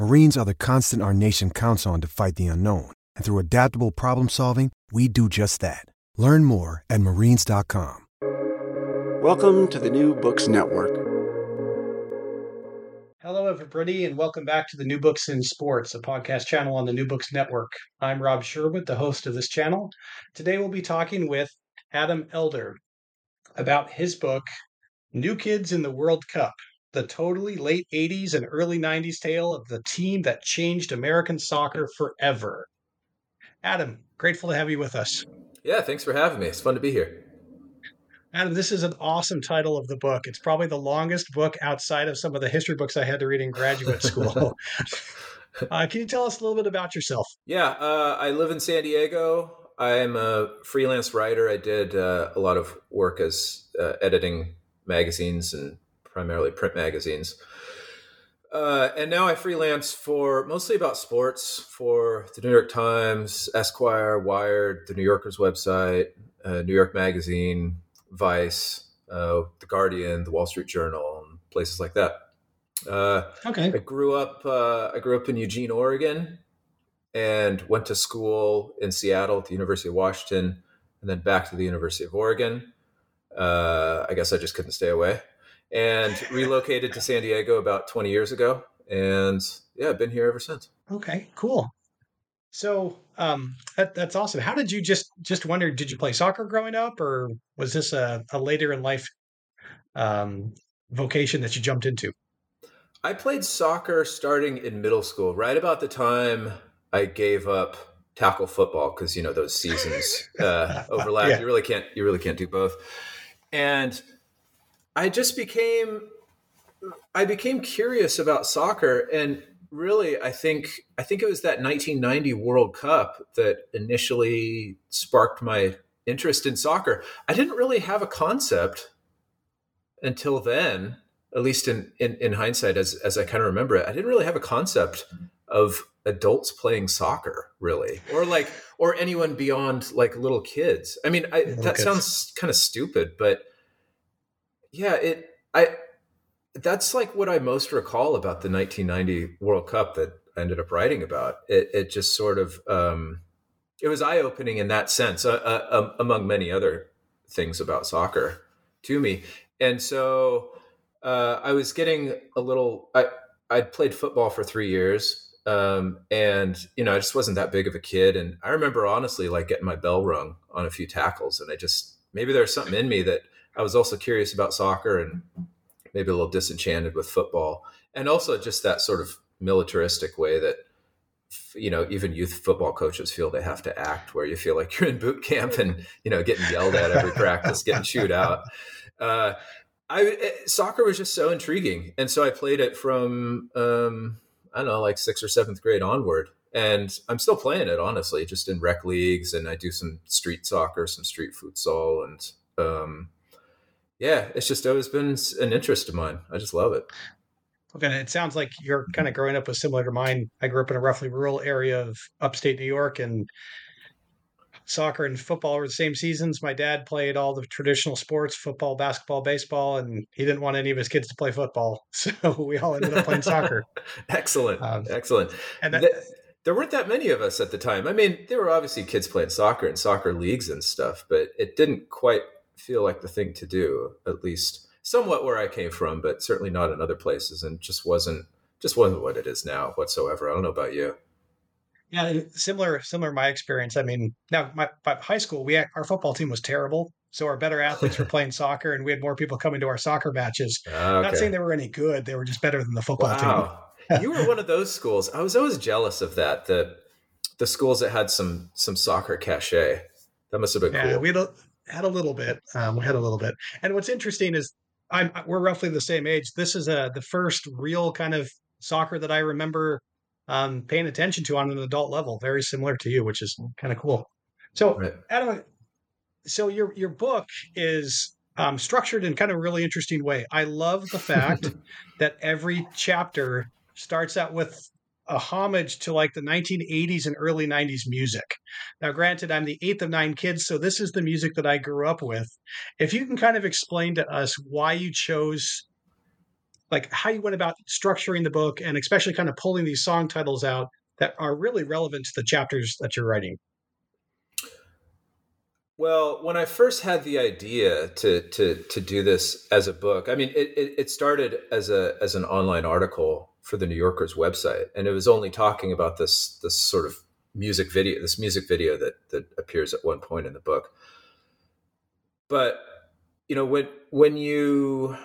Marines are the constant our nation counts on to fight the unknown. And through adaptable problem solving, we do just that. Learn more at marines.com. Welcome to the New Books Network. Hello, everybody, and welcome back to the New Books in Sports, a podcast channel on the New Books Network. I'm Rob Sherwood, the host of this channel. Today, we'll be talking with Adam Elder about his book, New Kids in the World Cup The Totally Late 80s and Early 90s Tale of the Team That Changed American Soccer Forever. Adam, grateful to have you with us. Yeah, thanks for having me. It's fun to be here. Adam, this is an awesome title of the book. It's probably the longest book outside of some of the history books I had to read in graduate school. uh, can you tell us a little bit about yourself? Yeah, uh, I live in San Diego. I'm a freelance writer. I did uh, a lot of work as uh, editing magazines and primarily print magazines. Uh, and now I freelance for mostly about sports for the New York Times, Esquire, Wired, the New Yorker's website, uh, New York Magazine, Vice, uh, The Guardian, The Wall Street Journal, and places like that. Uh, Okay. I grew up. Uh, I grew up in Eugene, Oregon, and went to school in Seattle at the University of Washington, and then back to the University of Oregon. Uh, I guess I just couldn't stay away, and relocated to San Diego about 20 years ago, and yeah, I've been here ever since. Okay, cool. So um, that, that's awesome. How did you just just wonder? Did you play soccer growing up, or was this a, a later in life um, vocation that you jumped into? I played soccer starting in middle school, right about the time I gave up tackle football because you know those seasons uh, overlap. Yeah. You really can't. You really can't do both. And I just became, I became curious about soccer, and really, I think I think it was that 1990 World Cup that initially sparked my interest in soccer. I didn't really have a concept until then at least in, in, in hindsight, as, as I kind of remember it, I didn't really have a concept of adults playing soccer really, or like, or anyone beyond like little kids. I mean, I, that kids. sounds kind of stupid, but yeah, it, I, that's like what I most recall about the 1990 World Cup that I ended up writing about. It, it just sort of, um, it was eye opening in that sense, uh, uh, um, among many other things about soccer to me. And so, uh, I was getting a little. I I'd played football for three years, um, and you know I just wasn't that big of a kid. And I remember honestly like getting my bell rung on a few tackles, and I just maybe there was something in me that I was also curious about soccer and maybe a little disenchanted with football, and also just that sort of militaristic way that you know even youth football coaches feel they have to act where you feel like you're in boot camp and you know getting yelled at every practice getting chewed out. Uh, I eh, soccer was just so intriguing, and so I played it from um, I don't know, like sixth or seventh grade onward, and I'm still playing it honestly, just in rec leagues, and I do some street soccer, some street futsal, and um, yeah, it's just always been an interest of mine. I just love it. Okay, it sounds like you're kind of growing up with similar to mine. I grew up in a roughly rural area of upstate New York, and soccer and football were the same seasons. My dad played all the traditional sports football, basketball, baseball, and he didn't want any of his kids to play football. So we all ended up playing soccer. excellent. Um, excellent. And that, there weren't that many of us at the time. I mean, there were obviously kids playing soccer and soccer leagues and stuff, but it didn't quite feel like the thing to do, at least somewhat where I came from, but certainly not in other places and just wasn't just wasn't what it is now whatsoever. I don't know about you. Yeah, similar similar my experience. I mean, now my, my high school, we our football team was terrible. So our better athletes were playing soccer, and we had more people coming to our soccer matches. Ah, okay. Not saying they were any good; they were just better than the football wow. team. you were one of those schools. I was always jealous of that. The the schools that had some some soccer cachet. That must have been yeah, cool. We had a, had a little bit. Um, we had a little bit. And what's interesting is I'm we're roughly the same age. This is a the first real kind of soccer that I remember um, paying attention to on an adult level, very similar to you, which is kind of cool. So, right. Adam, so your your book is um, structured in kind of a really interesting way. I love the fact that every chapter starts out with a homage to like the 1980s and early 90s music. Now, granted, I'm the eighth of nine kids, so this is the music that I grew up with. If you can kind of explain to us why you chose like how you went about structuring the book and especially kind of pulling these song titles out that are really relevant to the chapters that you're writing. Well, when I first had the idea to to to do this as a book, I mean, it, it, started as a as an online article for the New Yorker's website, and it was only talking about this this sort of music video, this music video that that appears at one point in the book. But you know, when when you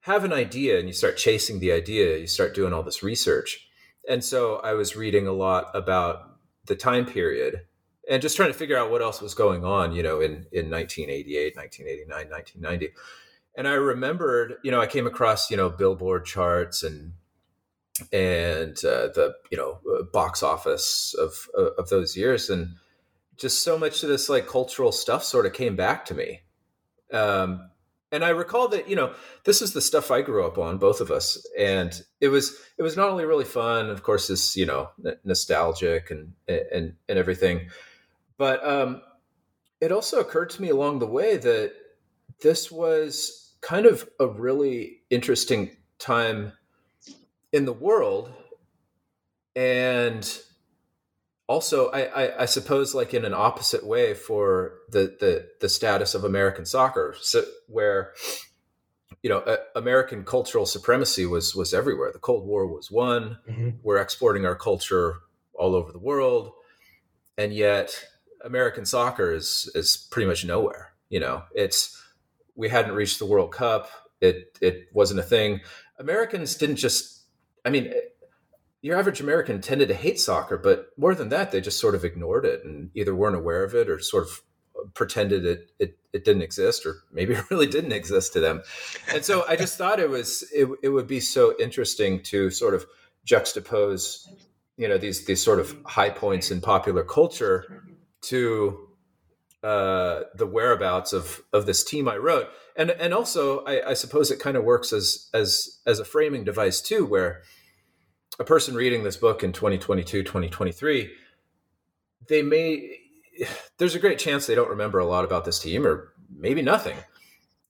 have an idea and you start chasing the idea, you start doing all this research. And so I was reading a lot about the time period and just trying to figure out what else was going on, you know, in, in 1988, 1989, 1990. And I remembered, you know, I came across, you know, billboard charts and and uh, the you know uh, box office of of those years and just so much of this like cultural stuff sort of came back to me. Um, and I recall that you know this is the stuff I grew up on, both of us, and it was it was not only really fun, of course, this you know nostalgic and and and everything, but um, it also occurred to me along the way that this was kind of a really interesting time in the world, and also I, I, I, suppose like in an opposite way for the the the status of American soccer, so where you know uh, American cultural supremacy was was everywhere. The Cold War was won. Mm-hmm. We're exporting our culture all over the world, and yet American soccer is is pretty much nowhere. You know, it's we hadn't reached the World Cup. It it wasn't a thing. Americans didn't just. I mean, eh, your average American tended to hate soccer, but more than that, they just sort of ignored it and either weren't aware of it or sort of uh, pretended it it, it didn't exist or maybe it really didn't exist to them. And so I just thought it was it, it would be so interesting to sort of juxtapose, you know, these these sort of high points in popular culture to uh, the whereabouts of of this team I wrote, and and also I, I suppose it kind of works as as as a framing device too, where a person reading this book in 2022 2023 they may there's a great chance they don't remember a lot about this team or maybe nothing.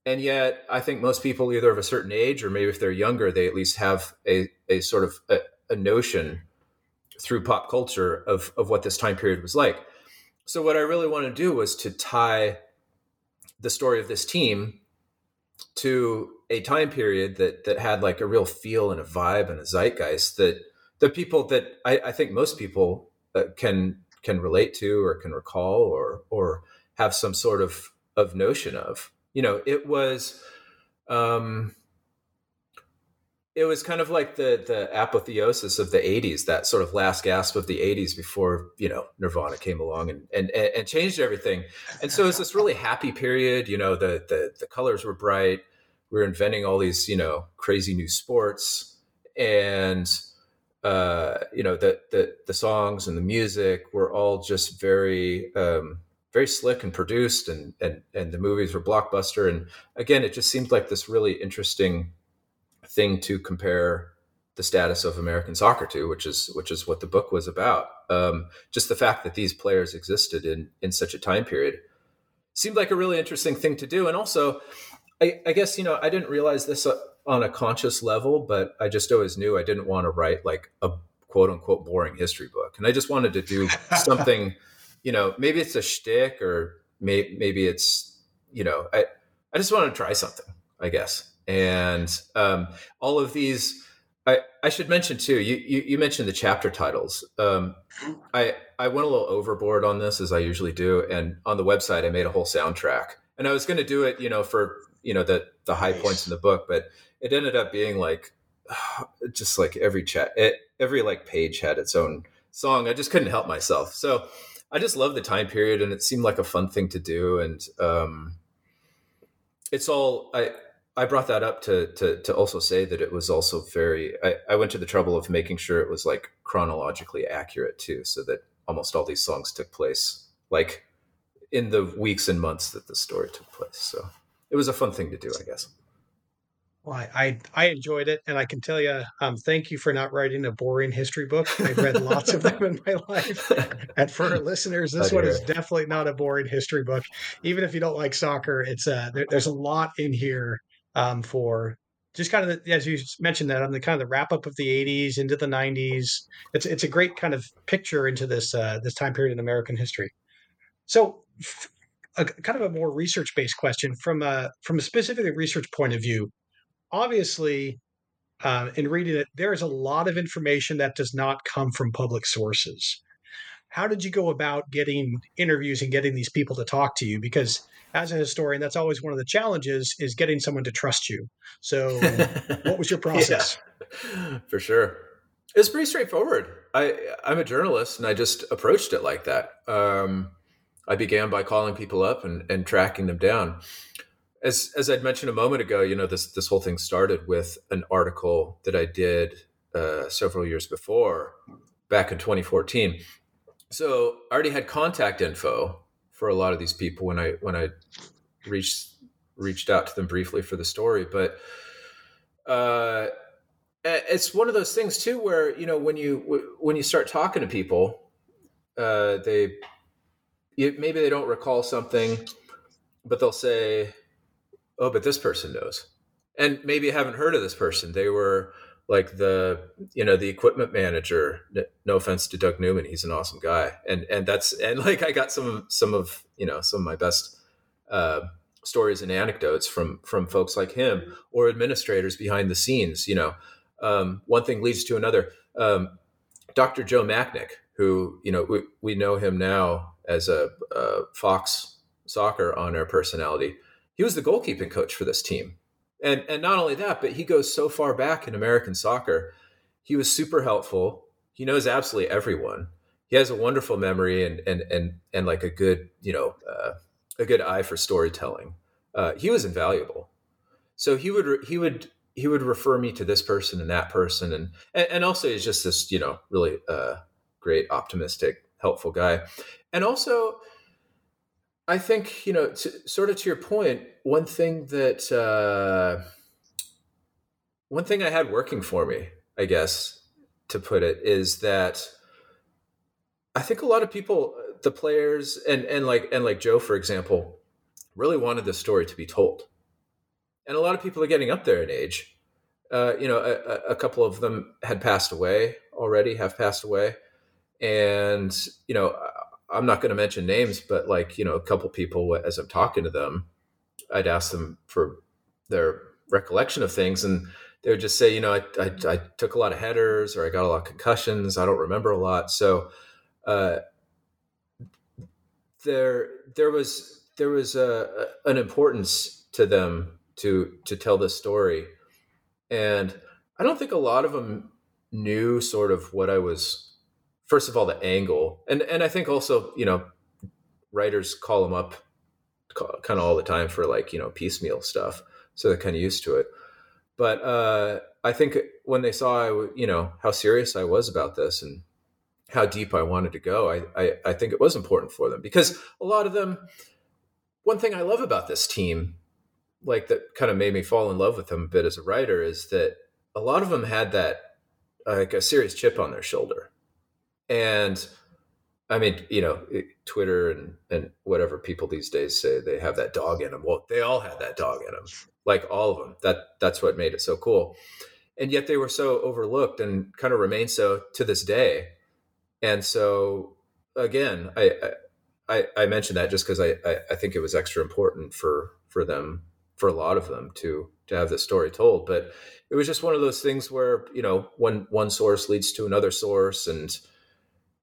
And yet i think most people either of a certain age or maybe if they're younger they at least have a, a sort of a, a notion through pop culture of, of what this time period was like so what i really want to do was to tie the story of this team to a time period that that had like a real feel and a vibe and a zeitgeist that the people that I, I think most people uh, can can relate to or can recall or or have some sort of of notion of. You know, it was um it was kind of like the the apotheosis of the 80s that sort of last gasp of the 80s before you know nirvana came along and and and changed everything. And so it's this really happy period you know the the the colors were bright. We were inventing all these you know crazy new sports and uh you know the the the songs and the music were all just very um very slick and produced and and and the movies were blockbuster. And again it just seemed like this really interesting thing to compare the status of American soccer to, which is which is what the book was about. Um, just the fact that these players existed in in such a time period seemed like a really interesting thing to do. And also, I, I guess you know I didn't realize this uh, on a conscious level, but I just always knew I didn't want to write like a quote unquote boring history book, and I just wanted to do something. you know, maybe it's a shtick, or may, maybe it's you know, I I just wanted to try something, I guess. And um, all of these I, I should mention too. You, you, you mentioned the chapter titles. Um, I I went a little overboard on this as I usually do, and on the website I made a whole soundtrack, and I was going to do it, you know, for you know the the high nice. points in the book, but it ended up being like just like every chat, it, every like page had its own song. I just couldn't help myself. So I just love the time period, and it seemed like a fun thing to do, and um, it's all I I brought that up to to to also say that it was also very. I, I went to the trouble of making sure it was like chronologically accurate too, so that almost all these songs took place like in the weeks and months that the story took place. So it was a fun thing to do, I guess. Well, I, I, I enjoyed it, and I can tell you, um, thank you for not writing a boring history book. I've read lots of them in my life, and for our listeners, this one is definitely not a boring history book. Even if you don't like soccer, it's uh, there, there's a lot in here um, for just kind of the, as you mentioned that on the kind of the wrap up of the 80s into the 90s it's it's a great kind of picture into this uh, this time period in american history. So a, kind of a more research based question from a from a specifically research point of view. Obviously uh, in reading it there is a lot of information that does not come from public sources how did you go about getting interviews and getting these people to talk to you? Because as a historian that's always one of the challenges is getting someone to trust you. So what was your process? yeah, for sure. It's pretty straightforward. I i'm a journalist and i just approached it like that. Um, i began by calling people up and, and tracking them down. As as i'd mentioned a moment ago you know this this whole thing started with an article that i did uh, several years before back in 2014 so I already had contact info for a lot of these people when I when I reached reached out to them briefly for the story, but uh, it's one of those things too where you know when you when you start talking to people, uh, they you, maybe they don't recall something, but they'll say, "Oh, but this person knows," and maybe haven't heard of this person. They were like the you know the equipment manager no offense to doug newman he's an awesome guy. And and that's and like i got some some of you know some of my best uh, stories and anecdotes from from folks like him or administrators behind the scenes you know. Um, one thing leads to another. Um, dr joe machnik who you know we, we know him now as a, a fox soccer on air personality he was the goalkeeping coach for this team and and not only that, but he goes so far back in American soccer. He was super helpful. He knows absolutely everyone. He has a wonderful memory and and and and like a good you know uh, a good eye for storytelling. Uh, he was invaluable. So he would he would he would refer me to this person and that person and and, and also he's just this you know really uh, great optimistic helpful guy and also I think you know, to, sort of to your point, one thing that uh, one thing I had working for me, I guess, to put it, is that I think a lot of people, the players, and and like and like Joe, for example, really wanted the story to be told, and a lot of people are getting up there in age. Uh, you know, a, a couple of them had passed away already, have passed away, and you know I'm not going to mention names, but like, you know, a couple people, as I'm talking to them, I'd ask them for their recollection of things. And they would just say, you know, I, I, I took a lot of headers or I got a lot of concussions. I don't remember a lot. So, uh, there, there was, there was a, an importance to them to, to tell this story. And I don't think a lot of them knew sort of what I was first of all the angle. And and i think also you know writers call them up kind of all the time for like you know piecemeal stuff so they're kind of used to it. But uh i think when they saw I, you know how serious i was about this and how deep i wanted to go I, I i think it was important for them. Because a lot of them one thing i love about this team like that kind of made me fall in love with them a bit as a writer is that a lot of them had that like a serious chip on their shoulder. And I mean, you know, Twitter and, and whatever people these days say they have that dog in them. Well, they all had that dog in them, like all of them. That that's what made it so cool. And yet they were so overlooked and kind of remain so to this day. And so again, I I, I mentioned that just because I, I, I think it was extra important for for them for a lot of them to to have this story told. But it was just one of those things where you know one one source leads to another source, and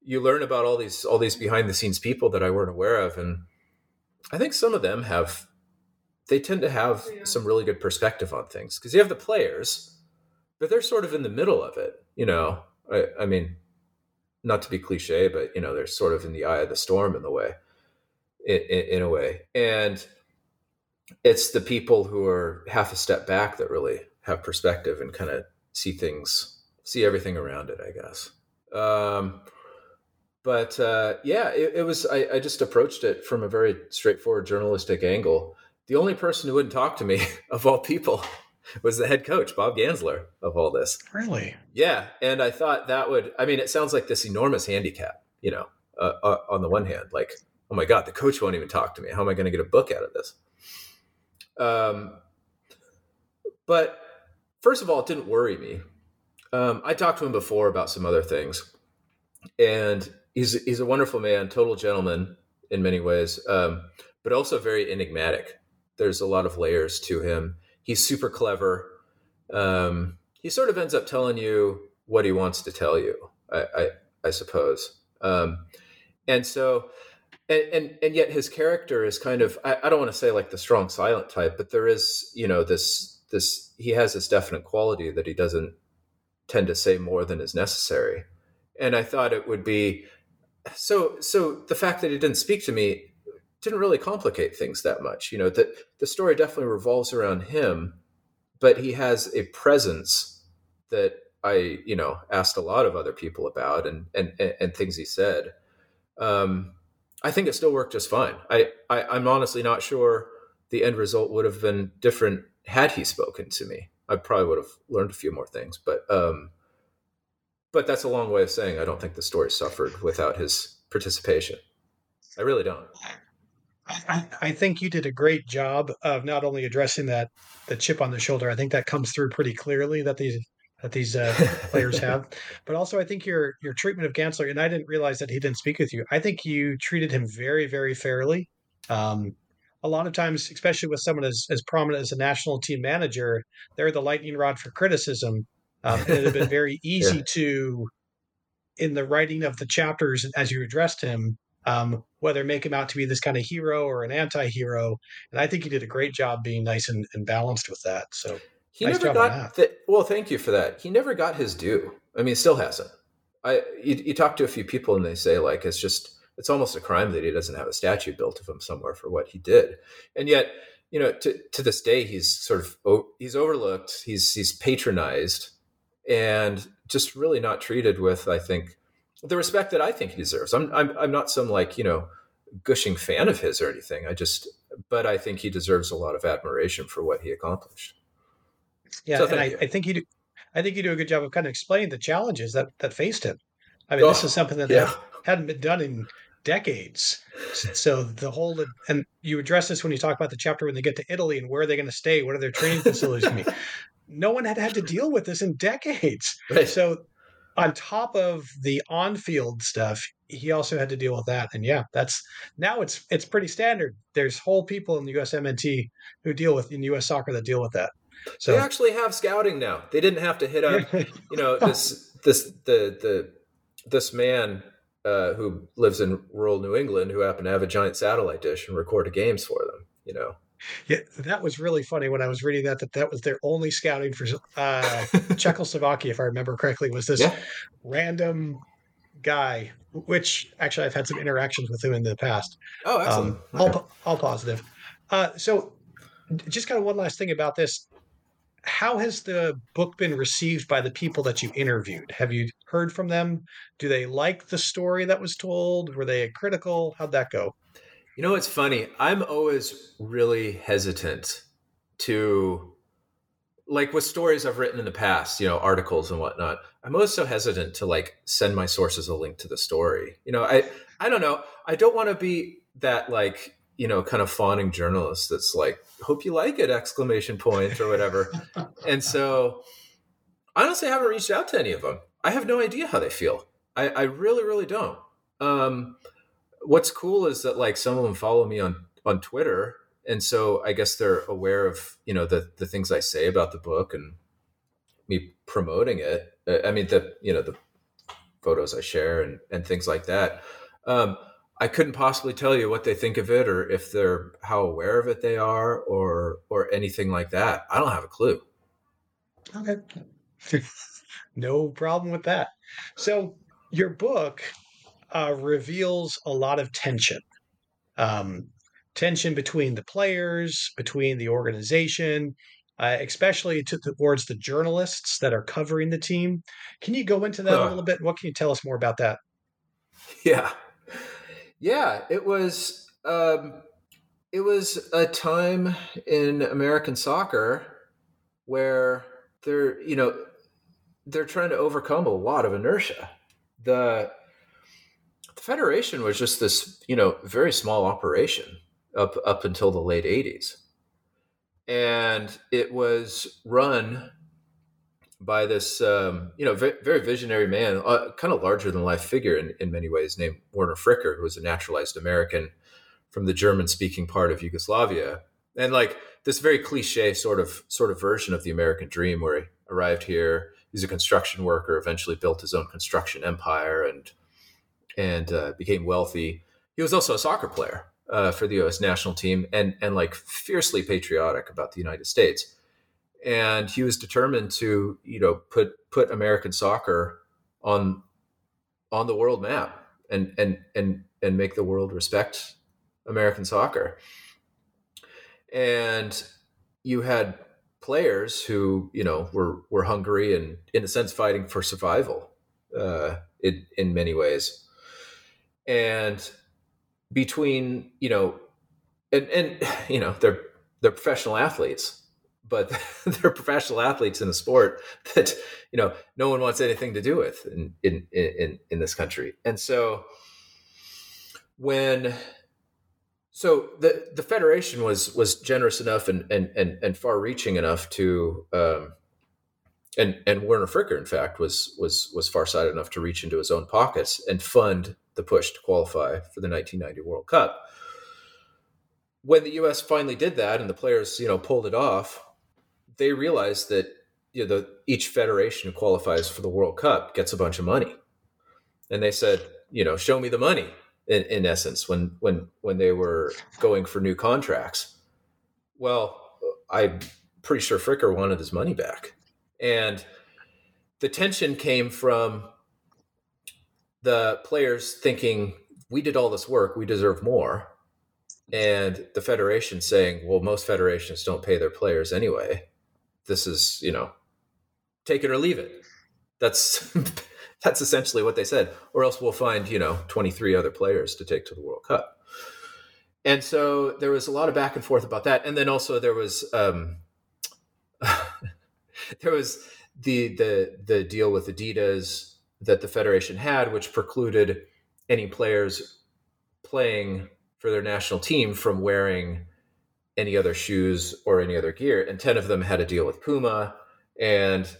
you learn about all these all these behind the scenes people that I weren't aware of, and I think some of them have they tend to have yeah. some really good perspective on things because you have the players, but they're sort of in the middle of it. You know, I, I mean, not to be cliche, but you know, they're sort of in the eye of the storm in the way, in, in, in a way, and it's the people who are half a step back that really have perspective and kind of see things, see everything around it, I guess. Um, but uh, yeah, it, it was. I, I, just approached it from a very straightforward journalistic angle. The only person who wouldn't talk to me, of all people, was the head coach, Bob Gansler, of all this. Really? Yeah, and I thought that would. I mean, it sounds like this enormous handicap. You know, uh, uh, on the one hand, like, oh my god, the coach won't even talk to me. How am I going to get a book out of this? Um, but first of all, it didn't worry me. Um, I talked to him before about some other things, and he's he's a wonderful man, total gentleman in many ways, um, but also very enigmatic. There's a lot of layers to him. He's super clever. Um, he sort of ends up telling you what he wants to tell you. I I, I suppose. Um, and so and, and and yet his character is kind of I, I don't want to say like the strong silent type, but there is you know this this he has this definite quality that he doesn't tend to say more than is necessary. And I thought it would be so so the fact that he didn't speak to me didn't really complicate things that much. You know, that the story definitely revolves around him, but he has a presence that I, you know, asked a lot of other people about and and and, things he said. Um, I think it still worked just fine. I, I I'm honestly not sure the end result would have been different had he spoken to me. I probably would have learned a few more things, but um, but that's a long way of saying I don't think the story suffered without his participation. I really don't. I, I think you did a great job of not only addressing that the chip on the shoulder. I think that comes through pretty clearly that these that these uh, players have. But also, I think your your treatment of Gansler, and I didn't realize that he didn't speak with you. I think you treated him very, very fairly. Um, a lot of times, especially with someone as, as prominent as a national team manager, they're the lightning rod for criticism. Um, it had been very easy yeah. to, in the writing of the chapters as you addressed him, um, whether make him out to be this kind of hero or an anti-hero. And I think you did a great job being nice and, and balanced with that. So he nice never got that. Well, thank you for that. He never got his due. I mean, still hasn't. I you, you talk to a few people and they say like it's just it's almost a crime that he doesn't have a statue built of him somewhere for what he did, and yet you know to to this day he's sort of he's overlooked, he's he's patronized, and just really not treated with I think the respect that I think he deserves. I'm I'm I'm not some like you know gushing fan of his or anything. I just but I think he deserves a lot of admiration for what he accomplished. Yeah, so and I, I, think you do. I think you do a good job of kind of explaining the challenges that that faced him. I mean, oh, this is something that yeah. hadn't been done in decades. So the whole and you address this when you talk about the chapter when they get to Italy and where are they going to stay, what are their training facilities going to be. No one had had to deal with this in decades. Right. So on top of the on-field stuff, he also had to deal with that. And yeah, that's now it's it's pretty standard. There's whole people in the USMNT who deal with in US soccer that deal with that. So they actually have scouting now. They didn't have to hit up, you know, this this the the this man uh, who lives in rural New England who happened to have a giant satellite dish and recorded games for them. You know. Yeah, that was really funny when I was reading that. That that was their only scouting for uh, Czechoslovakia, if I remember correctly, was this yeah. random guy. Which actually, I've had some interactions with him in the past. Oh, excellent. Um, okay. all, all positive. Uh, so, just kind of one last thing about this how has the book been received by the people that you interviewed? Have you heard from them? Do they like the story that was told? Were they critical? How'd that go? You know, it's funny. I'm always really hesitant to like with stories I've written in the past, you know, articles and whatnot, I'm always so hesitant to like send my sources a link to the story. You know, I I don't know. I don't want to be that like you know kind of fawning journalist that's like hope you like it exclamation point or whatever. and so honestly, I haven't reached out to any of them. I have no idea how they feel. I, I really really don't. Um, what's cool is that like some of them follow me on on Twitter and so I guess they're aware of you know the the things I say about the book and me promoting it. I mean the you know the photos I share and and things like that. Um, I couldn't possibly tell you what they think of it or if they're how aware of it they are or or anything like that. I don't have a clue. Okay. no problem with that. So your book uh, reveals a lot of tension. Um, tension between the players, between the organization, uh, especially to, towards the journalists that are covering the team. Can you go into that uh, a little bit? What can you tell us more about that? Yeah, yeah, it was um, it was a time in American soccer where they're you know they're trying to overcome a lot of inertia. The the federation was just this you know very small operation up up until the late 80s and it was run by this um, you know very, very visionary man uh, kind of larger than life figure in, in many ways named werner fricker who was a naturalized american from the german speaking part of yugoslavia. And like this very cliche sort of sort of version of the american dream where he arrived here he's a construction worker eventually built his own construction empire and and uh, became wealthy he was also a soccer player uh, for the U.S. national team, and and like fiercely patriotic about the United States. And he was determined to, you know, put put American soccer on on the world map and and and and make the world respect American soccer. And you had players who, you know, were were hungry and in a sense fighting for survival uh, in in many ways. And between you know and and you know they're they're professional athletes but they're professional athletes in a sport that you know no one wants anything to do with in in in, in this country. And so when so the the federation was was generous enough and and and, and far reaching enough to um, and and Werner Fricker in fact was was was far sighted enough to reach into his own pockets and fund the push to qualify for the 1990 World Cup. When the U.S. finally did that and the players, you know, pulled it off, they realized that you know the, each federation who qualifies for the World Cup gets a bunch of money, and they said, you know, show me the money. In, in essence, when when when they were going for new contracts, well, I'm pretty sure Fricker wanted his money back, and the tension came from the players thinking we did all this work, we deserve more. And the federation saying, well, most federations don't pay their players anyway. This is, you know, take it or leave it. That's that's essentially what they said. Or else we'll find, you know, 23 other players to take to the World Cup. And so there was a lot of back and forth about that. And then also there was um there was the the the deal with Adidas that the federation had, which precluded any players playing for their national team from wearing any other shoes or any other gear. And 10 of them had a deal with Puma. And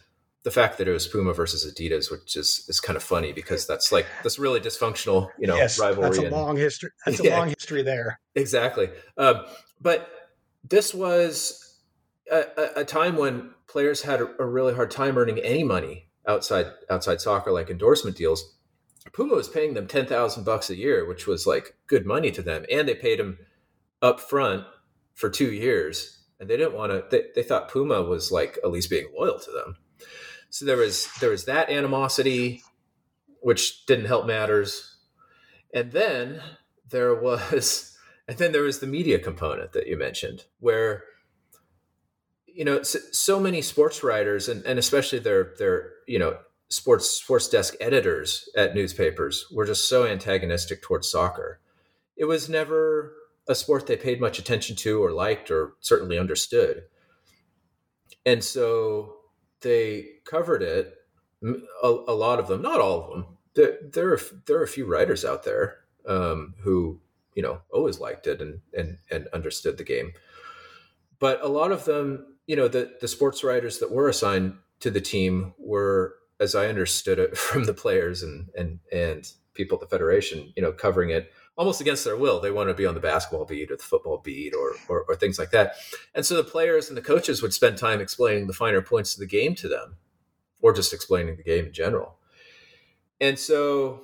the fact that it was Puma versus Adidas, which is, is kind of funny because that's like this really dysfunctional, you know, yes, rivalry. That's a and, long history. That's yeah, a long history there. Exactly. Um, but this was a, a, time when players had a, a really hard time earning any money outside outside soccer like endorsement deals puma was paying them 10000 bucks a year which was like good money to them and they paid him up front for two years and they didn't want to they, they thought puma was like at least being loyal to them. So there was there was that animosity which didn't help matters and then there was and then there was the media component that you mentioned where you know so, many sports writers and, and especially their their you know sports sports desk editors at newspapers were just so antagonistic towards soccer it was never a sport they paid much attention to or liked or certainly understood and so they covered it. A, a, lot of them, not all of them. There, there are there are a few writers out there um, who you know always liked it and and and understood the game, but a lot of them, you know, the the sports writers that were assigned to the team were, as I understood it, from the players and and and people at the federation, you know, covering it almost against their will. They want to be on the basketball beat or the football beat or, or, or things like that. And so the players and the coaches would spend time explaining the finer points of the game to them, or just explaining the game in general. And so,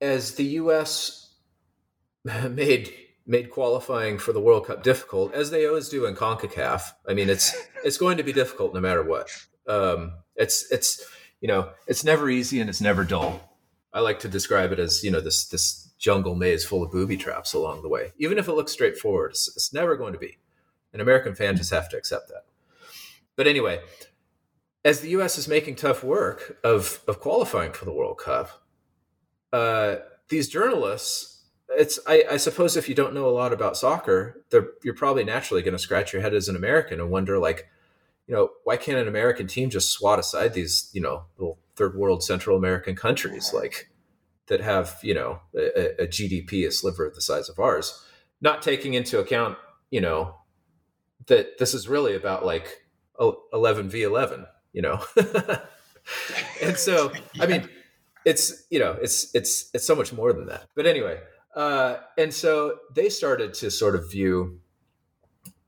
as the U.S. made made qualifying for the World Cup difficult, as they always do in Concacaf. I mean, it's it's going to be difficult no matter what. Um, it's it's you know it's never easy and it's never dull. I like to describe it as you know this this jungle maze full of booby traps along the way. Even if it looks straightforward, it's, it's never going to be. An American fan just have to accept that. But anyway, as the U.S. is making tough work of of qualifying for the World Cup, uh, these journalists, it's I, I, suppose if you don't know a lot about soccer, you're probably naturally going to scratch your head as an American and wonder like, you know, why can't an American team just swat aside these you know little third world Central American countries like that have you know a, a GDP a sliver the size of ours, not taking into account you know that this is really about like 11 v 11 you know? And so i mean it's you know it's it's it's so much more than that. But anyway uh and so they started to sort of view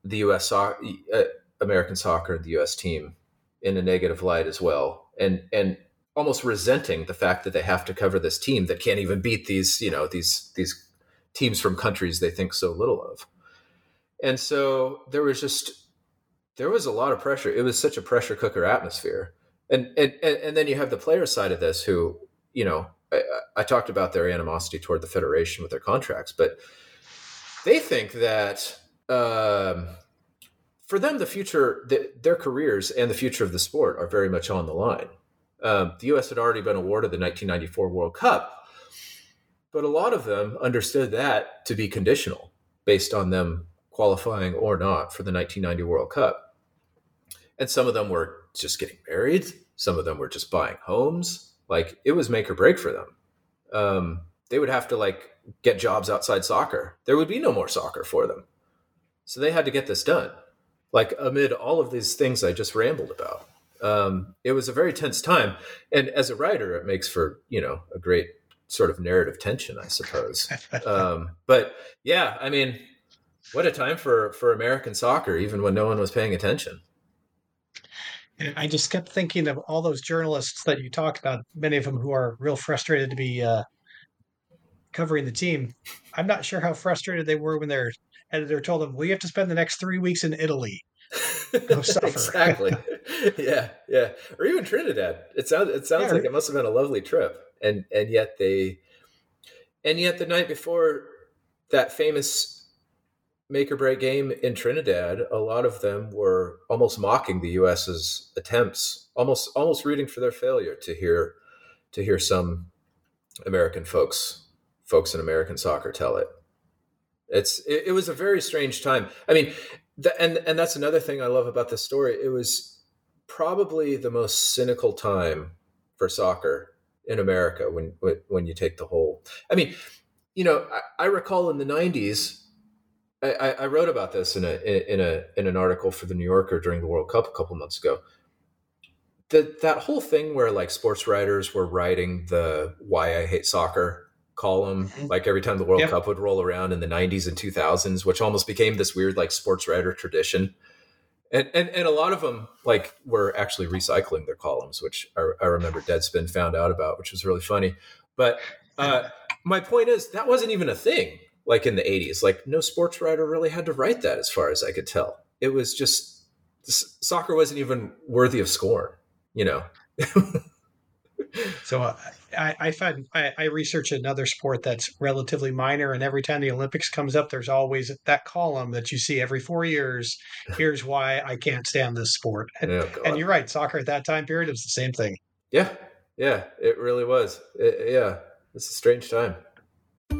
the us so- uh, american soccer the us team in a negative light as well and and almost resenting the fact that they have to cover this team that can't even beat these, you know, these these teams from countries they think so little of. And so there was just there was a lot of pressure. It was such a pressure cooker atmosphere. And and and then you have the player side of this who, you know, I, I talked about their animosity toward the federation with their contracts, but they think that um, for them, the future, the, their careers and the future of the sport are very much on the line. Um, the U.S. had already been awarded the 1994 World Cup, but a lot of them understood that to be conditional based on them qualifying or not for the 1990 World Cup. And some of them were just getting married, some of them were just buying homes. Like it was make or break for them. Um, they would have to like get jobs outside soccer. There would be no more soccer for them. So they had to get this done. Like amid all of these things I just rambled about um, it was a very tense time. And as a writer, it makes for you know a great sort of narrative tension, I suppose. um, but yeah, I mean, what a time for for American soccer, even when no one was paying attention. And I just kept thinking of all those journalists that you talked about, many of them who are real frustrated to be uh, covering the team. I'm not sure how frustrated they were when their editor told them, "We have to spend the next three weeks in Italy." Go suffer. exactly. yeah, yeah. Or even Trinidad. It sounds it sounds yeah, like it must have been a lovely trip. And and yet they and yet the night before that famous make or break game in Trinidad, a lot of them were almost mocking the US's attempts, almost almost rooting for their failure to hear to hear some American folks folks in American soccer tell it. It's it, it was a very strange time. I mean, the, and and that's another thing I love about this story. It was probably the most cynical time for soccer in America when when you take the whole. I mean, you know, I, I recall in the '90s. I, I, wrote about this in a in a in an article for the New Yorker during the World Cup a couple months ago. That that whole thing where like sports writers were writing the "Why I Hate Soccer" column mm-hmm. like every time the World yep. Cup would roll around in the 90s and 2000s, which almost became this weird like sports writer tradition. And, and, and a lot of them like were actually recycling their columns, which I, I remember Deadspin found out about, which was really funny. But uh, my point is that wasn't even a thing like in the 80s. Like no sports writer really had to write that as far as I could tell. It was just soccer wasn't even worthy of scorn, you know. so uh, I, I find I, I, research another sport that's relatively minor, and every time the Olympics comes up, there's always that column that you see every four years. Here's why I can't stand this sport. And, oh, and you're right, soccer at that time period was the same thing. Yeah, yeah, it really was. It, yeah, it's a strange time.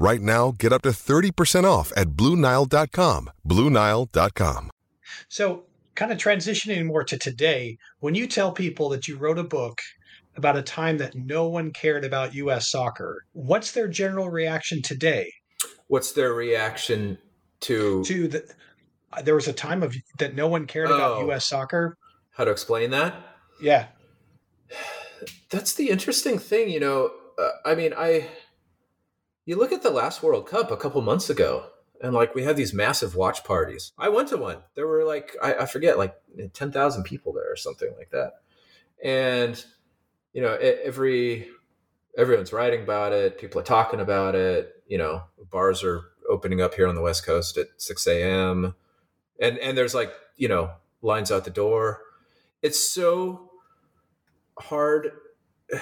Right now, get up to 30% off at BlueNile.com. BlueNile.com. So, kind of transitioning more to today, when you tell people that you wrote a book about a time that no one cared about U.S. soccer, what's their general reaction today? What's their reaction to To the, there was a time of that no one cared about Oh. U.S. soccer. how to explain that? Yeah, That's the interesting thing, you know. Uh, I mean, I you look at the last World Cup a couple months ago, and like we had these massive watch parties. I went to one. There were like I, I forget, like ten thousand people there or something like that. And you know, every everyone's writing about it. People are talking about it. You know, bars are opening up here on the West Coast at six a.m. and and there's like you know lines out the door. It's so hard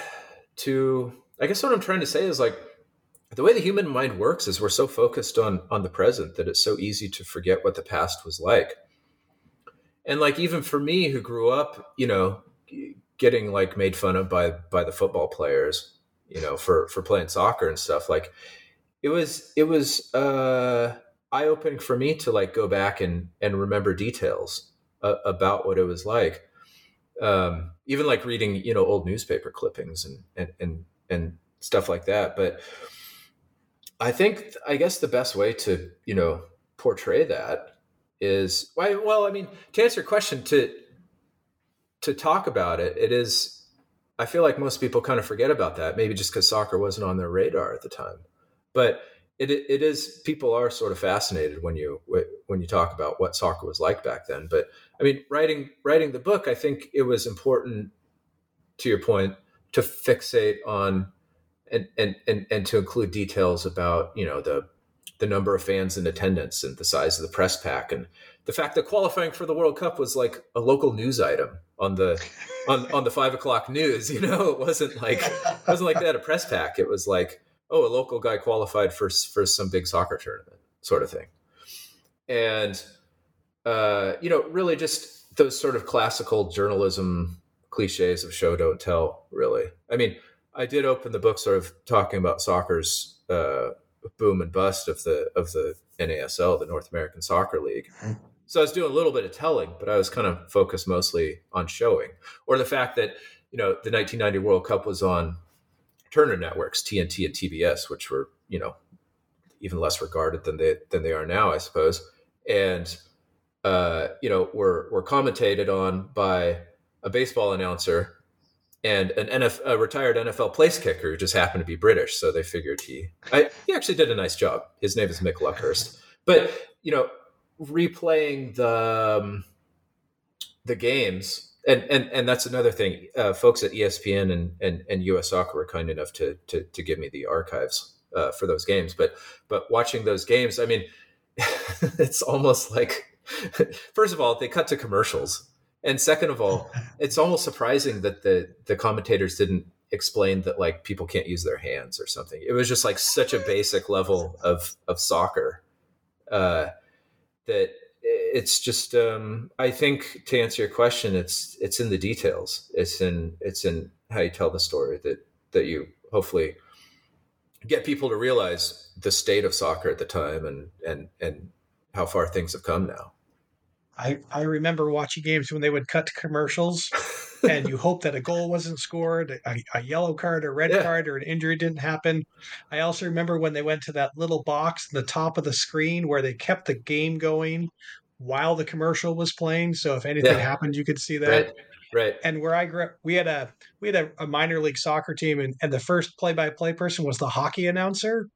to i guess what i'm trying to say is like the way the human mind works is we're so focused on on the present that it's so easy to forget what the past was like. And like even for me who grew up you know getting like made fun of by by the football players you know for for playing soccer and stuff like it was it was uh eye opening for me to like go back and and remember details uh, about what it was like. Um, even like reading you know old newspaper clippings and and and and stuff like that. But i think i guess the best way to you know portray that is well i mean to answer your question to to talk about it it is i feel like most people kind of forget about that maybe just because soccer wasn't on their radar at the time. But it, it is people are sort of fascinated when you when you talk about what soccer was like back then. But I mean, writing writing the book, I think it was important, to your point, to fixate on and and and, and to include details about you know the the number of fans in attendance and the size of the press pack and the fact that qualifying for the World Cup was like a local news item on the on, on the five o'clock news. You know, it wasn't like it wasn't like they had a press pack. It was like, oh, a local guy qualified for for some big soccer tournament, sort of thing. And uh, you know, really just those sort of classical journalism cliches of show don't tell. Really, I mean, I did open the book sort of talking about soccer's uh, boom and bust of the of the NASL, the North American Soccer League. So I was doing a little bit of telling, but I was kind of focused mostly on showing, or the fact that you know the 1990 World Cup was on Turner networks, TNT and TBS, which were you know even less regarded than they than they are now, I suppose, and uh, you know were were commentated on by a baseball announcer and an NF, a retired NFL place kicker who just happened to be British, so they figured he I, he actually did a nice job. His name is Mick Luckhurst, but you know replaying the um, the games and and and that's another thing. Uh, folks at ESPN and, and and US Soccer were kind enough to to, to give me the archives uh, for those games. But but watching those games, I mean, it's almost like first of all they cut to commercials, and second of all, it's almost surprising that the the commentators didn't explain that like people can't use their hands or something. It was just like such a basic level of of soccer uh, that it's just um, i think to answer your question it's it's in the details it's in it's in how you tell the story that that you hopefully get people to realize the state of soccer at the time and and and how far things have come now I, I remember watching games when they would cut to commercials and you hope that a goal wasn't scored, a, a yellow card, a red Yeah. card, or an injury didn't happen. I also remember when they went to that little box in the top of the screen where they kept the game going while the commercial was playing. So if anything Yeah. happened, you could see that. right Right. And where I grew up, we had a we had a, a minor league soccer team, and, and the first play by play person was the hockey announcer.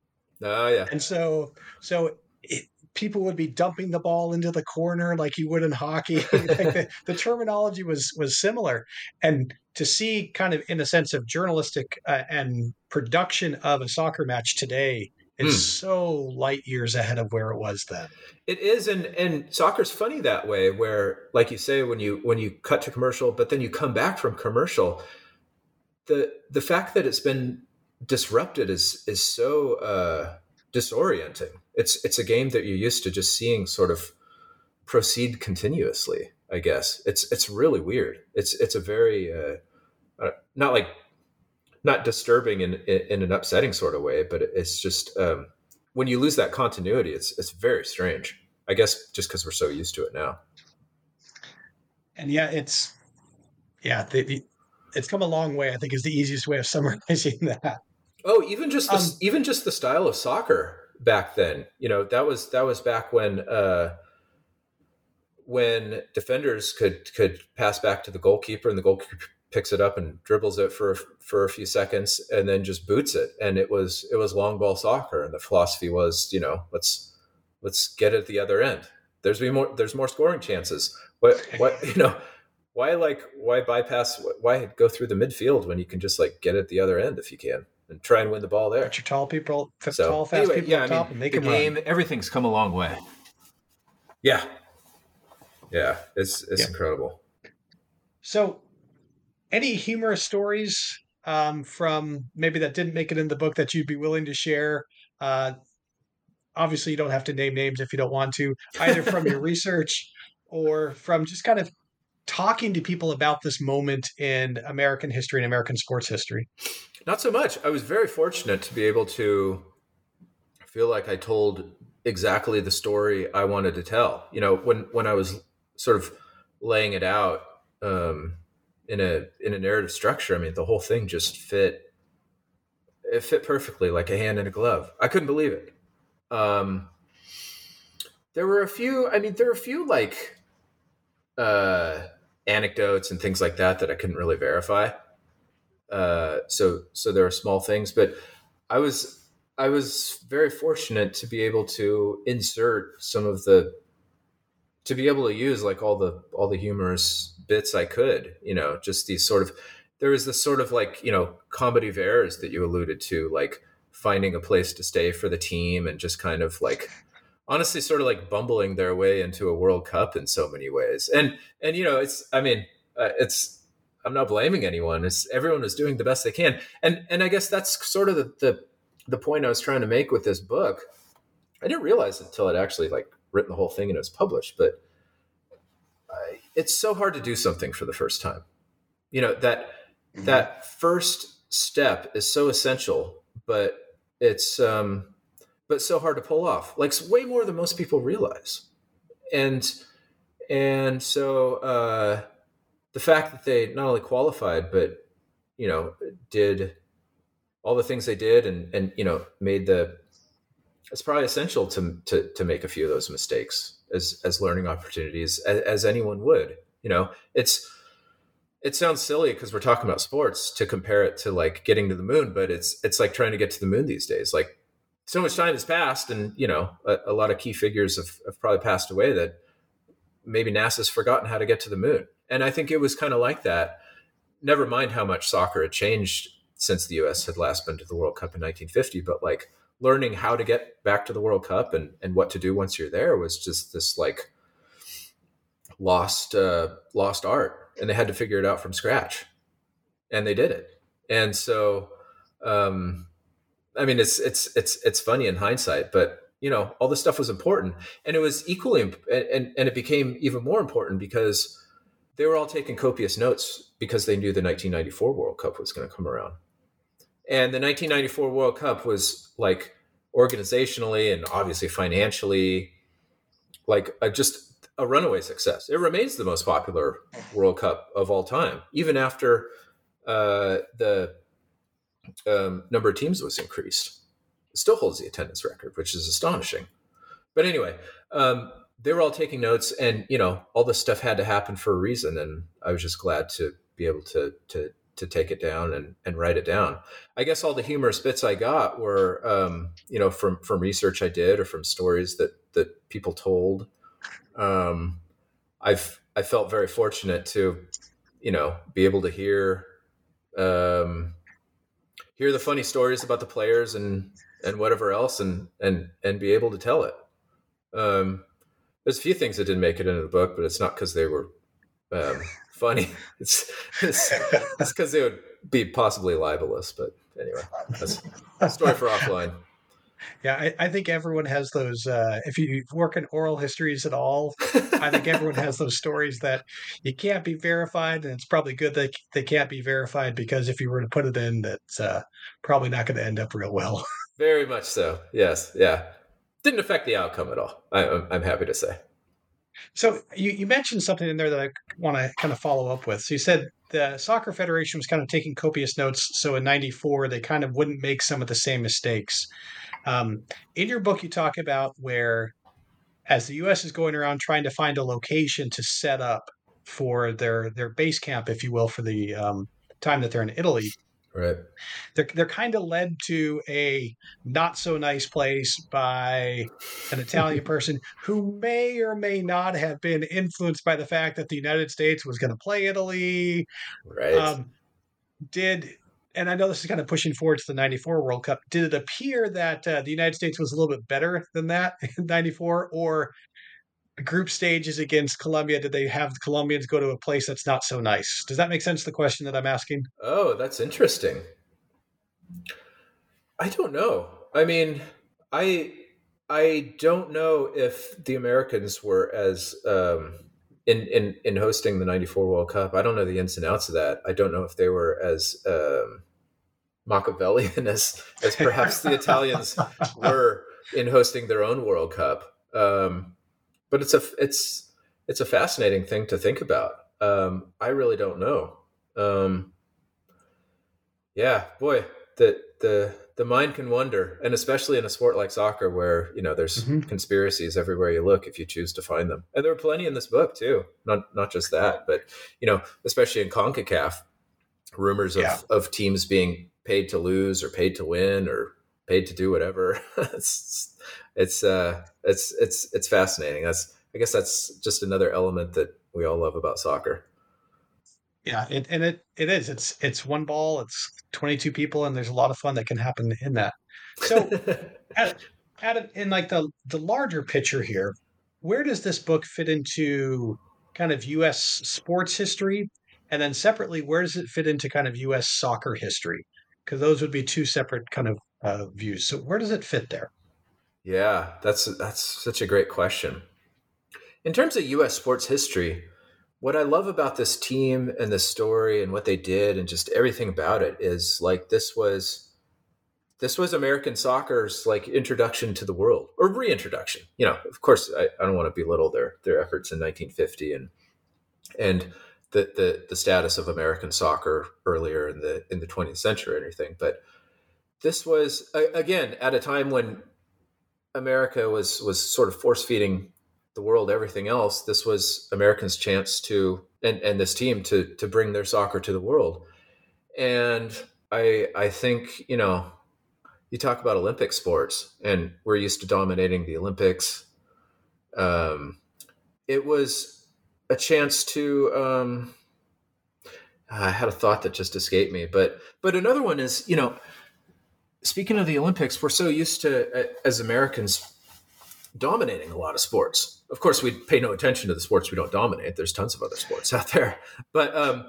Oh yeah. And so so it, people would be dumping the ball into the corner like you would in hockey. like the, the, terminology was was similar, and to see kind of in a sense of journalistic uh, and production of a soccer match today is mm. so light years ahead of where it was then. It is, and and soccer's funny that way, where like you say, when you when you cut to commercial, but then you come back from commercial, the the fact that it's been disrupted is is so uh, disorienting. It's it's a game that you're used to just seeing sort of proceed continuously. I guess it's it's really weird. It's it's a very uh, uh, not like not disturbing in, in, in an upsetting sort of way, but it's just um, when you lose that continuity, it's it's very strange. I guess just because we're so used to it now. And yeah, it's yeah, the, the, it's come a long way. I think is the easiest way of summarizing that. Oh, even just the, um, even just the style of soccer back then. You know, that was that was back when uh, when defenders could could pass back to the goalkeeper and the goalkeeper picks it up and dribbles it for for a few seconds and then just boots it. And it was it was long ball soccer and the philosophy was you know let's let's get it at the other end. There's be more there's more scoring chances. What what you know why like why bypass why go through the midfield when you can just like get it at the other end if you can and try and win the ball there. Put your tall people, so, tall, fast anyway, people yeah, top I mean, and make the game. Run. Everything's come a long way. Yeah, yeah, it's it's yeah. incredible. So, any humorous stories um, from maybe that didn't make it in the book that you'd be willing to share? Uh, obviously, you don't have to name names if you don't want to, either from your research or from just kind of talking to people about this moment in American history and American sports history. Not so much. I was very fortunate to be able to feel like I told exactly the story I wanted to tell. You know, when when I was sort of laying it out um, in a in a narrative structure, I mean, the whole thing just fit. It fit perfectly, like a hand in a glove. I couldn't believe it. Um, there were a few. I mean, there were a few like uh, anecdotes and things like that that I couldn't really verify. Uh, so so there are small things, but I was I was very fortunate to be able to insert some of the to be able to use like all the all the humorous bits I could, you know, just these sort of there was this sort of like, you know, comedy of errors that you alluded to, like finding a place to stay for the team and just kind of like honestly sort of like bumbling their way into a World Cup in so many ways. And and you know, it's I mean, uh, it's I'm not blaming anyone. It's everyone is doing the best they can, and and I guess that's sort of the, the the point I was trying to make with this book. I didn't realize it until I'd actually like written the whole thing and it was published, but I, it's so hard to do something for the first time. You know that mm-hmm. that first step is so essential, but it's um, but so hard to pull off. Like way more than most people realize, and and so. Uh, the fact that they not only qualified but you know did all the things they did and and you know made the it's probably essential to to to make a few of those mistakes as as learning opportunities as, as anyone would you know it's it sounds silly because we're talking about sports to compare it to like getting to the moon but it's it's like trying to get to the moon these days like so much time has passed and you know a, a lot of key figures have, have probably passed away that maybe nasa's forgotten how to get to the moon and I think it was kind of like that. Never mind how much soccer had changed since the U.S. had last been to the World Cup in 1950, but like learning how to get back to the World Cup and and what to do once you're there was just this like lost uh, lost art, and they had to figure it out from scratch, and they did it. And so, um, I mean, it's it's it's it's funny in hindsight, but you know, all this stuff was important, and it was equally, and and it became even more important because they were all taking copious notes because they knew the 1994 World Cup was going to come around. And the 1994 World Cup was like organizationally and obviously financially like a, just a runaway success. It remains the most popular World Cup of all time, even after uh, the um, number of teams was increased. It still holds the attendance record, which is astonishing. But anyway, um, they were all taking notes, and you know, all this stuff had to happen for a reason, and I was just glad to be able to to to take it down and, and write it down. I guess all the humorous bits I got were, um, you know, from from research I did or from stories that that people told. Um, I've I felt very fortunate to, you know, be able to hear um, hear the funny stories about the players and and whatever else, and and and be able to tell it. Um, there's a few things that didn't make it into the book, but it's not because they were um, funny. It's it's because they would be possibly libelous. But anyway, that's a story for offline. Yeah, I, I, think everyone has those. Uh, if you work in oral histories at all, I think everyone has those stories that you can't be verified, and it's probably good that they can't be verified because if you were to put it in, that's uh, probably not going to end up real well. Very much so. Yes. Yeah. Didn't affect the outcome at all. I, I'm happy to say. So you, you mentioned something in there that I want to kind of follow up with. So you said the soccer federation was kind of taking copious notes. So in '94, they kind of wouldn't make some of the same mistakes. Um, in your book, you talk about where, as the U.S. is going around trying to find a location to set up for their their base camp, if you will, for the um, time that they're in Italy, Right. They're they're kind of led to a not so nice place by an Italian person who may or may not have been influenced by the fact that the United States was going to play Italy. Right. Um, did and I know this is kind of pushing forward to the 94 World Cup. Did it appear that uh, the United States was a little bit better than that in 94 or group stages against Colombia, did they have the Colombians go to a place that's not so nice? Does that make sense? The question that I'm asking. Oh, that's interesting. I don't know. I mean, I I don't know if the Americans were as um, in in in hosting the '94 World Cup. I don't know the ins and outs of that. I don't know if they were as um, Machiavellian as as perhaps the Italians were in hosting their own World Cup. Um, but it's a it's it's a fascinating thing to think about. Um, I really don't know. Um, yeah, boy, the the the mind can wonder, and especially in a sport like soccer, where you know there's mm-hmm. conspiracies everywhere you look if you choose to find them, and there are plenty in this book too. Not not just that, but you know, especially in Concacaf, rumors of yeah. of teams being paid to lose or paid to win or paid to do whatever. it's it's uh, it's it's it's fascinating. That's I guess that's just another element that we all love about soccer. Yeah, it, and it it is. It's it's one ball. It's twenty two people, and there's a lot of fun that can happen in that. So, at, at in like the the larger picture here, where does this book fit into kind of U.S. sports history, and then separately, where does it fit into kind of U.S. soccer history? Because those would be two separate kind of uh, views. So, where does it fit there? Yeah, that's that's such a great question. In terms of U.S. sports history, what I love about this team and this story and what they did and just everything about it is like this was this was American soccer's like introduction to the world or reintroduction. You know, of course, I, I don't want to belittle their their efforts in 1950 and and the, the the status of American soccer earlier in the in the 20th century or anything, but this was again at a time when America was was sort of force feeding the world everything else. This was Americans' chance to and and this team to to bring their soccer to the world. And I I think you know you talk about Olympic sports, and we're used to dominating the Olympics. Um, it was a chance to. Um, I had a thought that just escaped me, but but another one is you know speaking of the Olympics, we're so used to as Americans dominating a lot of sports. Of course, we pay no attention to the sports we don't dominate. There's tons of other sports out there, but um,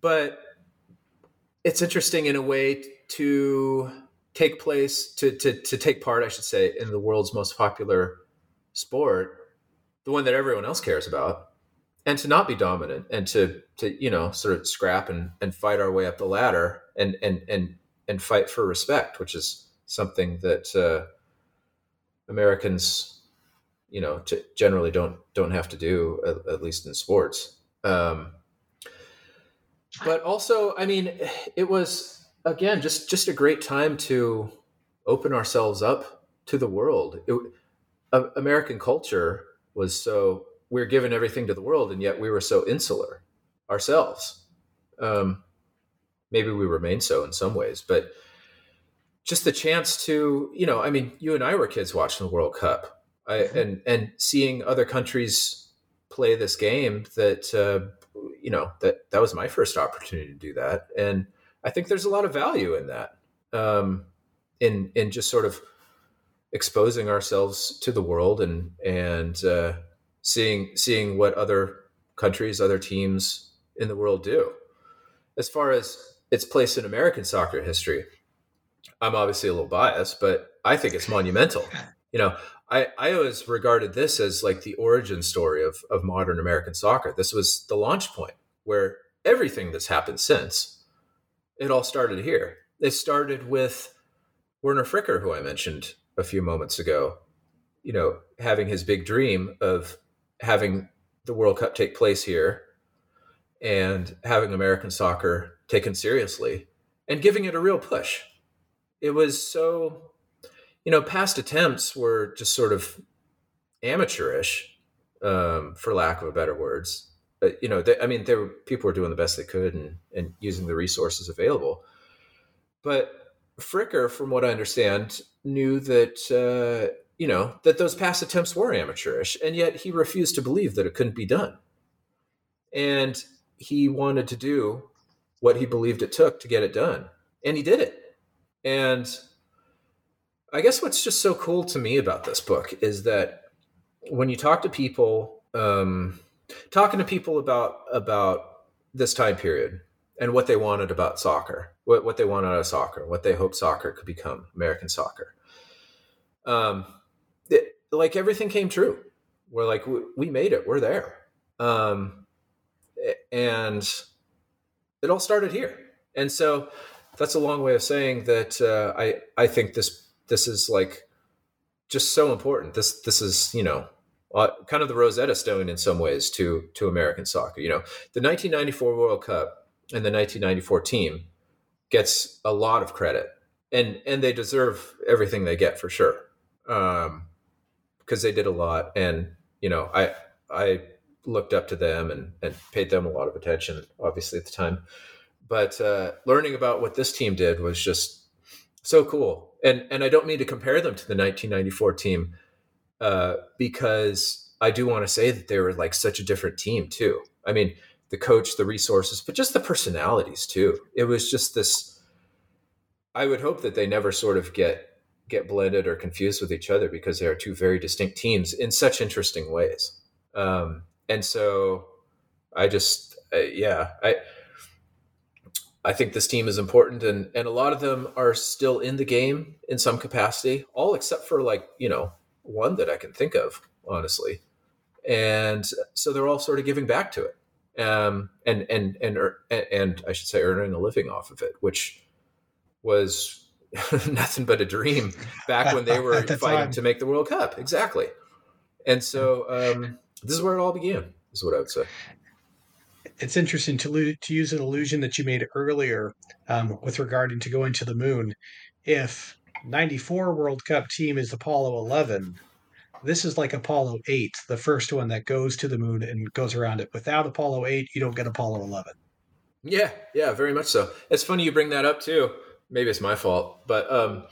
but it's interesting in a way to take place to, to to take part, I should say, in the world's most popular sport, the one that everyone else cares about, and to not be dominant and to to you know sort of scrap and and fight our way up the ladder and and and and fight for respect, which is something that uh, Americans, you know, t- generally don't don't have to do, at, at least in sports. Um, but also, I mean, it was again just just a great time to open ourselves up to the world. It, uh, American culture was so we are given everything to the world, and yet we were so insular ourselves. Um, maybe we remain so in some ways, but just the chance to, you know, I mean, you and I were kids watching the World Cup, I, mm-hmm. and and seeing other countries play this game. That uh, you know that that was my first opportunity to do that, and I think there's a lot of value in that, um, in in just sort of exposing ourselves to the world and and uh, seeing seeing what other countries, other teams in the world do. As far as its place in American soccer history, I'm obviously a little biased, but I think it's monumental. You know, I, I always regarded this as like the origin story of, of modern American soccer. This was the launch point where everything that's happened since, it all started here. It started with Werner Fricker, who I mentioned a few moments ago, you know, having his big dream of having the World Cup take place here and having American soccer taken seriously and giving it a real push. It was so, you know, past attempts were just sort of amateurish, um, for lack of a better words. But, you know, they, I mean, there were people were doing the best they could and, and using the resources available. But Fricker, from what I understand, knew that uh, you know that those past attempts were amateurish, and yet he refused to believe that it couldn't be done. And he wanted to do what he believed it took to get it done, and he did it. And I guess what's just so cool to me about this book is that when you talk to people, um, talking to people about about this time period and what they wanted about soccer, what, what they wanted out of soccer, what they hoped soccer could become, American soccer. Um, it, like everything came true. We're like, we, we made it. We're there. Um, and it all started here. And so that's a long way of saying that uh, I I think this this is like just so important. This this is you know uh, kind of the Rosetta Stone in some ways to to American soccer. You know, the 1994 World Cup and the 1994 team gets a lot of credit, and and they deserve everything they get for sure, um, because they did a lot. And you know, I I looked up to them and and paid them a lot of attention, obviously at the time. But uh, learning about what this team did was just so cool. And and I don't mean to compare them to the 1994 team uh, because I do want to say that they were like such a different team too. I mean, the coach, the resources, but just the personalities too. It was just this. I would hope that they never sort of get get blended or confused with each other because they are two very distinct teams in such interesting ways. Um, and so, I just, uh, yeah, I. I think this team is important, and and a lot of them are still in the game in some capacity. All except for like you know one that I can think of, honestly. And so they're all sort of giving back to it um, and and and and I should say earning a living off of it, which was nothing but a dream back when they were the fighting time. to make the World Cup. Exactly. And so um, this is where it all began. Is what I would say. It's interesting to to use an illusion that you made earlier um, with regarding to going to the moon. If 94 World Cup team is Apollo 11, this is like Apollo 8, the first one that goes to the moon and goes around it. Without Apollo 8, you don't get Apollo 11. Yeah, yeah, very much so. It's funny you bring that up too. Maybe it's my fault, but um,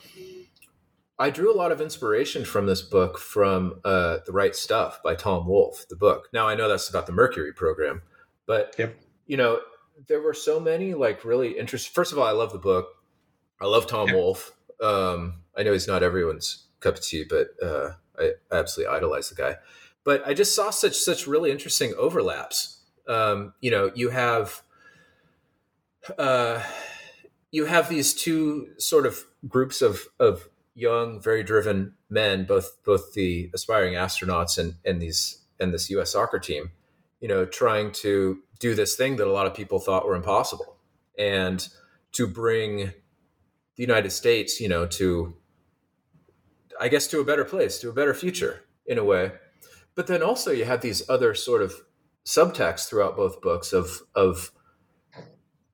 I drew a lot of inspiration from this book from uh, The Right Stuff by Tom Wolfe, the book. Now I know that's about the Mercury program, but yep. you know, there were so many like really interesting. First of all, I love the book. I love Tom yep. Wolfe. Um, I know he's not everyone's cup of tea, but uh, I absolutely idolize the guy. But I just saw such such really interesting overlaps. Um, you know, you have uh, you have these two sort of groups of of young, very driven men, both both the aspiring astronauts and and these and this U.S. soccer team. You know, trying to do this thing that a lot of people thought were impossible, and to bring the United States, you know, to I guess, to a better place, to a better future in a way. But then also you have these other sort of subtexts throughout both books of of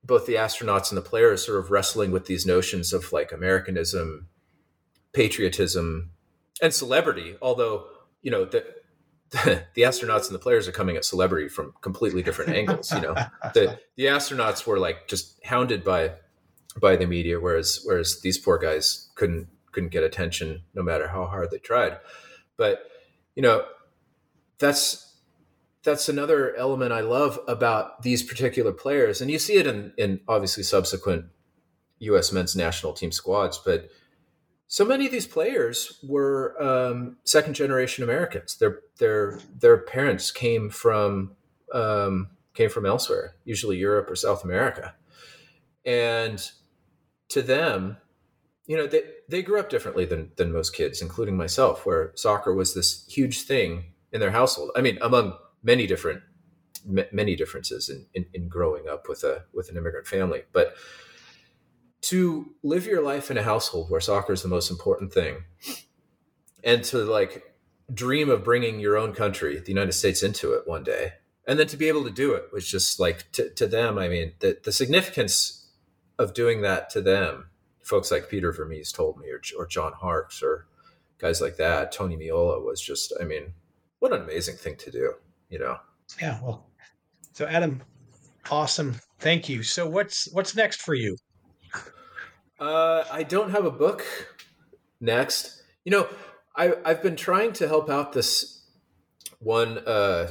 both the astronauts and the players sort of wrestling with these notions of like Americanism, patriotism, and celebrity. Although you know that the astronauts and the players are coming at celebrity from completely different angles. You know, the the astronauts were like just hounded by by the media, whereas whereas these poor guys couldn't couldn't get attention no matter how hard they tried. But you know, that's that's another element I love about these particular players, and you see it in in obviously subsequent U.S. men's national team squads, but so many of these players were um, second generation Americans. Their their their parents came from um, came from elsewhere, usually Europe or South America, and to them, you know, they they grew up differently than than most kids, including myself, where soccer was this huge thing in their household. I mean, among many different many differences in, in, in growing up with a with an immigrant family, but to live your life in a household where soccer is the most important thing and to like dream of bringing your own country the united states into it one day and then to be able to do it was just like to, to them i mean the, the significance of doing that to them folks like peter vermes told me or, or john harkes or guys like that tony meola was just i mean what an amazing thing to do you know? Yeah well so adam awesome. Thank you. So what's what's next for you uh, I don't have a book next. You know, I, I've been trying to help out this one uh,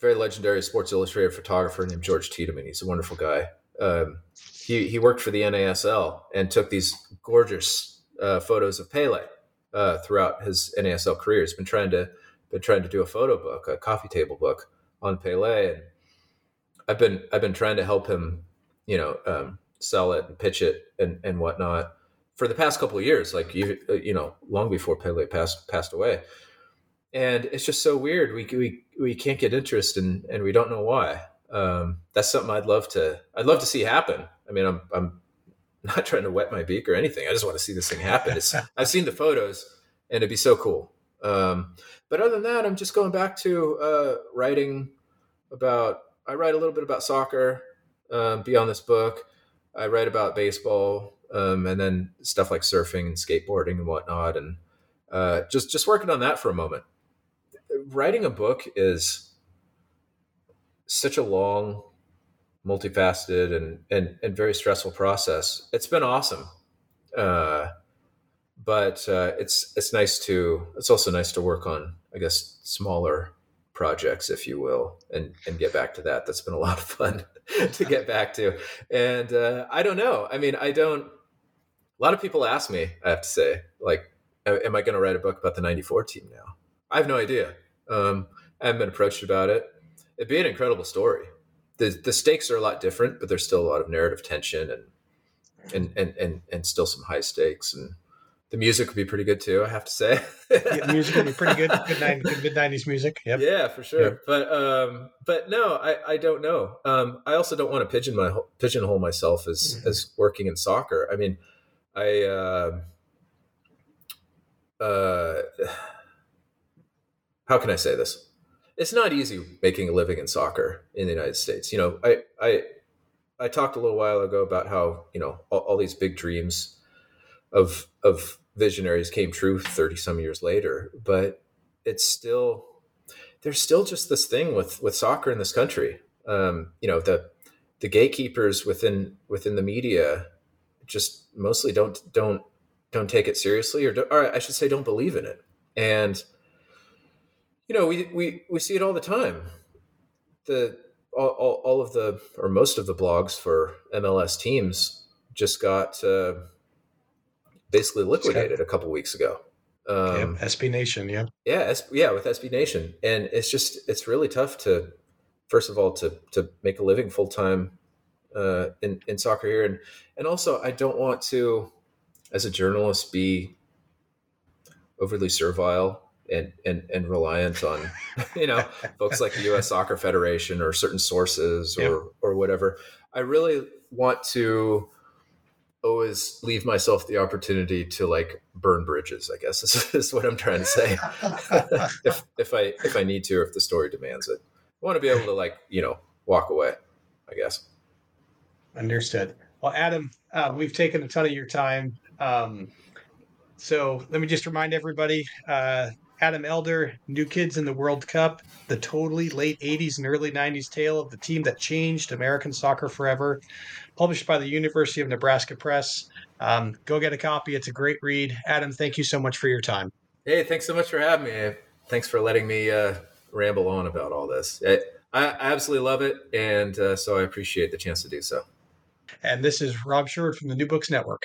very legendary Sports Illustrated photographer named George Tiedemann. He's a wonderful guy. Um, he, he worked for the NASL and took these gorgeous uh, photos of Pele uh, throughout his NASL career. He's been trying to been trying to do a photo book, a coffee table book on Pele, and I've been I've been trying to help him, you know, um, sell it and pitch it and, and whatnot for the past couple of years, like you, you know, long before Pele passed, passed away. And it's just so weird. We, we, we can't get interest and, and we don't know why. Um, that's something I'd love to, I'd love to see happen. I mean, I'm, I'm not trying to wet my beak or anything. I just want to see this thing happen. It's, I've seen the photos and it'd be so cool. Um, but other than that, I'm just going back to uh, writing about, I write a little bit about soccer um, beyond this book. I write about baseball, um, and then stuff like surfing and skateboarding and whatnot, and uh, just just working on that for a moment. Writing a book is such a long, multifaceted, and and and very stressful process. It's been awesome, uh, but uh, it's it's nice to it's also nice to work on I guess smaller projects, if you will, and and get back to that. That's been a lot of fun to get back to. And uh, I don't know. I mean, I don't. A lot of people ask me. I have to say, like, am I going to write a book about the '94 team now? I have no idea. Um, I haven't been approached about it. It'd be an incredible story. The the stakes are a lot different, but there's still a lot of narrative tension and and and and, and still some high stakes and the music would be pretty good too. I have to say, yeah, the music would be pretty good. Good, 90, good mid nineties music. Yep. Yeah, for sure. Yep. But um, but no, I, I don't know. Um, I also don't want to pigeon my pigeonhole myself as mm-hmm. as working in soccer. I mean, I uh, uh, how can I say this? It's not easy making a living in soccer in the United States. You know, I I I talked a little while ago about how you know all, all these big dreams of of visionaries came true 30 some years later but it's still there's still just this thing with with soccer in this country. Um, you know the the gatekeepers within within the media just mostly don't don't don't take it seriously or, or I should say don't believe in it. And you know we we we see it all the time. The all, all, all of the or most of the blogs for MLS teams just got uh, basically liquidated a couple weeks ago. Um, yeah, SB Nation, yeah, yeah, yeah, with SB Nation, and it's just it's really tough to, first of all, to to make a living full time uh, in in soccer here, and and also I don't want to, as a journalist, be overly servile and and and reliant on you know folks like the U.S. Soccer Federation or certain sources or yeah. or whatever. I really want to always leave myself the opportunity to like burn bridges i guess is, is what i'm trying to say. If, if i if i need to or if the story demands it. I want to be able to like you know walk away i guess. Understood. Well adam uh, we've taken a ton of your time um, so let me just remind everybody uh, Adam Elder, New Kids in the World Cup, the totally late 80s and early 90s tale of the team that changed American soccer forever, published by the University of Nebraska Press. Um, go get a copy. It's a great read. Adam, thank you so much for your time. Hey, thanks so much for having me. Thanks for letting me uh, ramble on about all this. I, I absolutely love it, and uh, so I appreciate the chance to do so. And this is Rob Sherwood from the New Books Network.